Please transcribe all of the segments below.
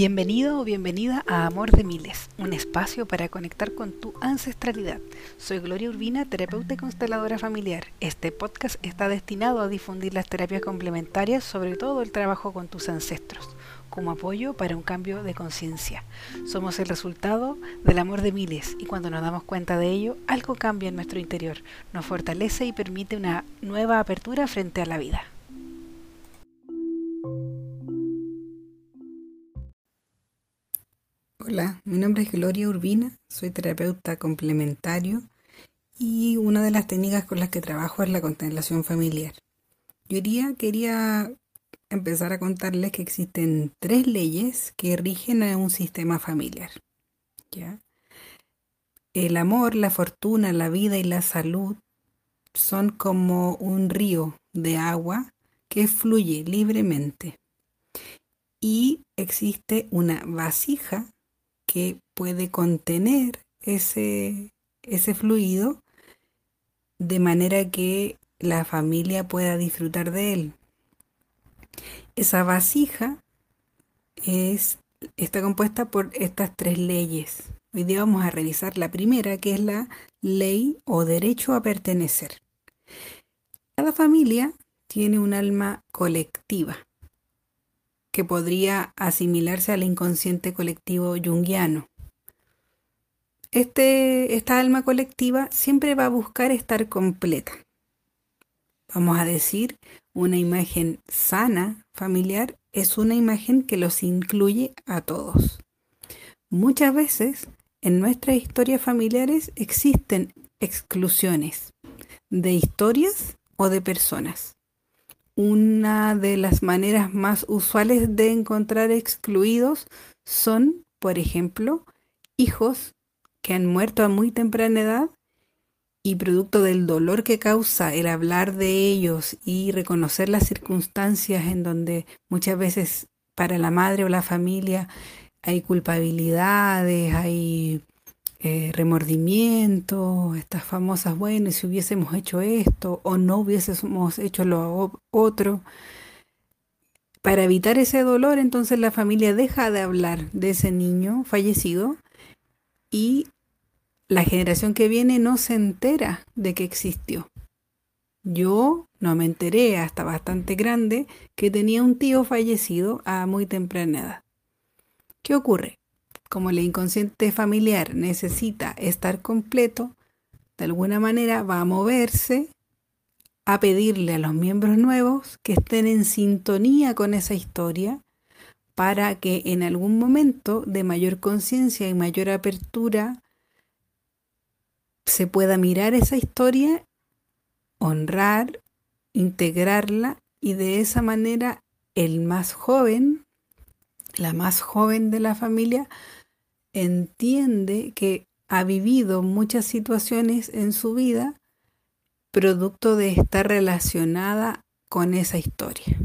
Bienvenido o bienvenida a Amor de Miles, un espacio para conectar con tu ancestralidad. Soy Gloria Urbina, terapeuta y consteladora familiar. Este podcast está destinado a difundir las terapias complementarias, sobre todo el trabajo con tus ancestros, como apoyo para un cambio de conciencia. Somos el resultado del amor de miles y cuando nos damos cuenta de ello, algo cambia en nuestro interior, nos fortalece y permite una nueva apertura frente a la vida. Hola, mi nombre es Gloria Urbina, soy terapeuta complementario y una de las técnicas con las que trabajo es la constelación familiar. Yo diría, quería empezar a contarles que existen tres leyes que rigen a un sistema familiar. El amor, la fortuna, la vida y la salud son como un río de agua que fluye libremente. Y existe una vasija que puede contener ese, ese fluido de manera que la familia pueda disfrutar de él. Esa vasija es, está compuesta por estas tres leyes. Hoy día vamos a revisar la primera, que es la ley o derecho a pertenecer. Cada familia tiene un alma colectiva que podría asimilarse al inconsciente colectivo junguiano. Este, esta alma colectiva siempre va a buscar estar completa. Vamos a decir, una imagen sana familiar es una imagen que los incluye a todos. Muchas veces en nuestras historias familiares existen exclusiones de historias o de personas una de las maneras más usuales de encontrar excluidos son, por ejemplo, hijos que han muerto a muy temprana edad y producto del dolor que causa el hablar de ellos y reconocer las circunstancias en donde muchas veces para la madre o la familia hay culpabilidades, hay eh, remordimiento, estas famosas, bueno, si hubiésemos hecho esto o no hubiésemos hecho lo otro. Para evitar ese dolor, entonces la familia deja de hablar de ese niño fallecido y la generación que viene no se entera de que existió. Yo no me enteré hasta bastante grande que tenía un tío fallecido a muy temprana edad. ¿Qué ocurre? Como el inconsciente familiar necesita estar completo, de alguna manera va a moverse a pedirle a los miembros nuevos que estén en sintonía con esa historia para que en algún momento de mayor conciencia y mayor apertura se pueda mirar esa historia, honrar, integrarla y de esa manera el más joven, la más joven de la familia, entiende que ha vivido muchas situaciones en su vida producto de estar relacionada con esa historia.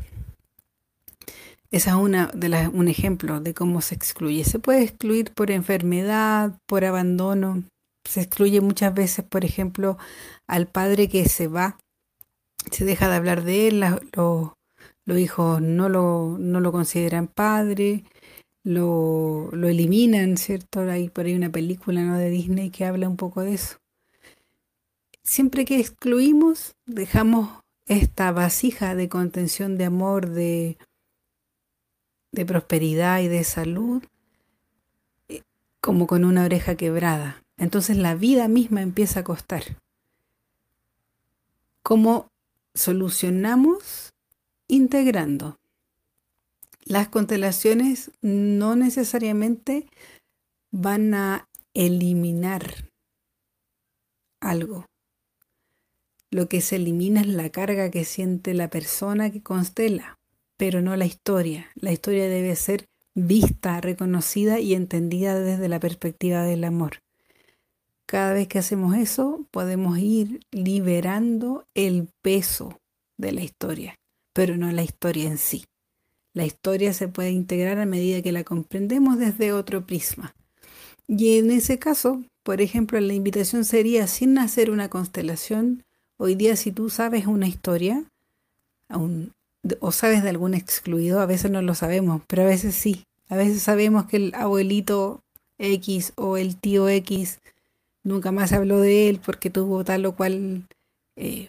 Esa es una de un ejemplo de cómo se excluye. Se puede excluir por enfermedad, por abandono. Se excluye muchas veces, por ejemplo, al padre que se va, se deja de hablar de él, los hijos no lo, no lo consideran padre, lo, lo eliminan, ¿cierto? Hay por ahí una película ¿no? de Disney que habla un poco de eso. Siempre que excluimos, dejamos esta vasija de contención de amor, de, de prosperidad y de salud, eh, como con una oreja quebrada. Entonces la vida misma empieza a costar. ¿Cómo solucionamos? Integrando. Las constelaciones no necesariamente van a eliminar algo. Lo que se elimina es la carga que siente la persona que constela, pero no la historia. La historia debe ser vista, reconocida y entendida desde la perspectiva del amor. Cada vez que hacemos eso, podemos ir liberando el peso de la historia, pero no la historia en sí. La historia se puede integrar a medida que la comprendemos desde otro prisma. Y en ese caso, por ejemplo, la invitación sería, sin hacer una constelación, hoy día si tú sabes una historia, o sabes de algún excluido, a veces no lo sabemos, pero a veces sí, A veces sabemos que el abuelito X o el tío X nunca más habló de él porque tuvo tal o cual eh,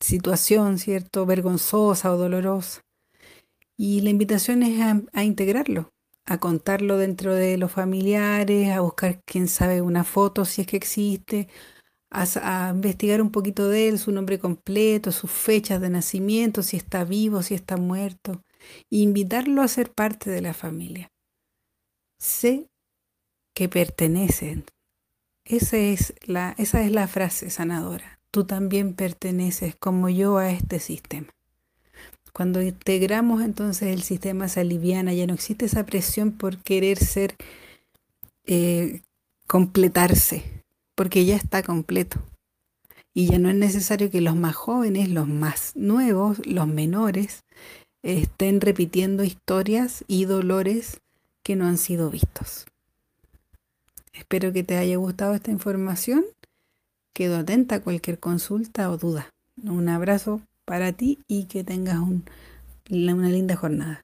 situación, ¿cierto? Vergonzosa o dolorosa. Y la invitación es a, integrarlo, a contarlo dentro de los familiares, a buscar, quién sabe, una foto si es que existe, a, investigar un poquito de él, su nombre completo, sus fechas de nacimiento, si está vivo, si está muerto, e invitarlo a ser parte de la familia. Sé que pertenecen. Esa es la, esa es la frase sanadora. Tú también perteneces como yo a este sistema. Cuando integramos entonces el sistema se ya no existe esa presión por querer ser, eh, completarse, porque ya está completo. Y ya no es necesario que los más jóvenes, los más nuevos, los menores, estén repitiendo historias y dolores que no han sido vistos. Espero que te haya gustado esta información. Quedo atenta a cualquier consulta o duda. Un abrazo para ti y que tengas una linda jornada.